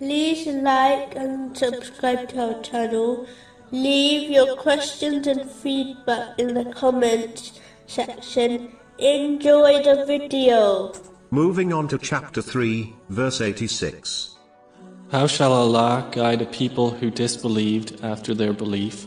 like and subscribe to our channel. Leave your questions and feedback in the comments section. Enjoy the video. Moving on to chapter 3, verse 86. How shall Allah guide a people who disbelieved after their belief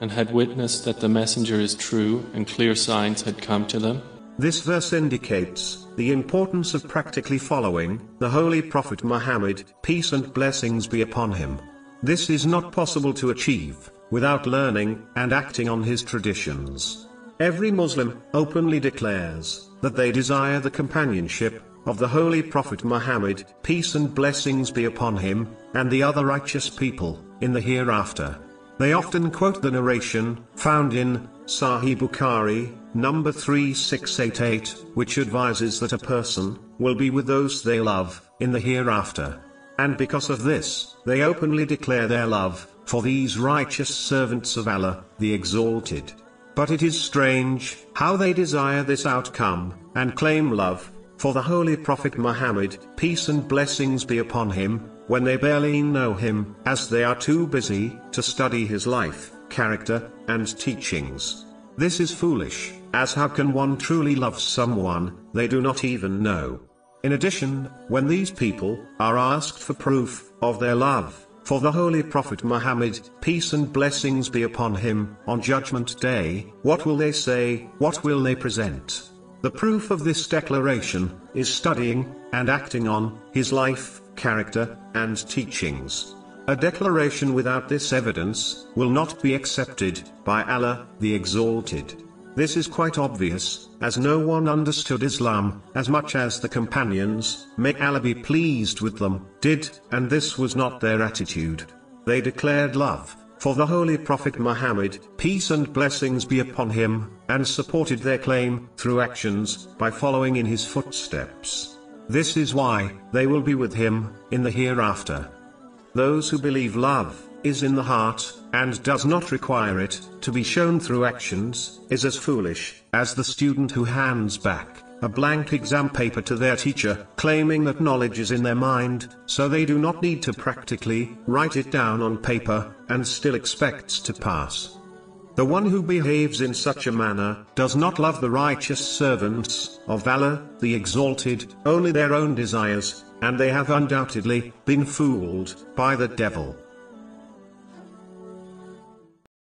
and had witnessed that the messenger is true and clear signs had come to them? This verse indicates the importance of practically following the Holy Prophet Muhammad, peace and blessings be upon him. This is not possible to achieve without learning and acting on his traditions. Every Muslim openly declares that they desire the companionship of the Holy Prophet Muhammad, peace and blessings be upon him, and the other righteous people in the hereafter. They often quote the narration found in Sahih Bukhari, number 3688, which advises that a person will be with those they love in the hereafter. And because of this, they openly declare their love for these righteous servants of Allah, the Exalted. But it is strange how they desire this outcome and claim love for the Holy Prophet Muhammad, peace and blessings be upon him, when they barely know him, as they are too busy to study his life, character, and teachings. This is foolish, as how can one truly love someone they do not even know? In addition, when these people are asked for proof of their love for the Holy Prophet Muhammad, peace and blessings be upon him, on Judgment Day, what will they say, what will they present? The proof of this declaration is studying and acting on his life, character, and teachings. A declaration without this evidence will not be accepted by Allah, the Exalted. This is quite obvious, as no one understood Islam as much as the companions, may Allah be pleased with them, did, and this was not their attitude. They declared love for the Holy Prophet Muhammad, peace and blessings be upon him, and supported their claim through actions by following in his footsteps. This is why they will be with him in the hereafter. Those who believe love is in the heart and does not require it to be shown through actions is as foolish as the student who hands back a blank exam paper to their teacher, claiming that knowledge is in their mind, so they do not need to practically write it down on paper, and still expects to pass. The one who behaves in such a manner, does not love the righteous servants of Allah, the exalted, only their own desires, and they have undoubtedly been fooled by the devil.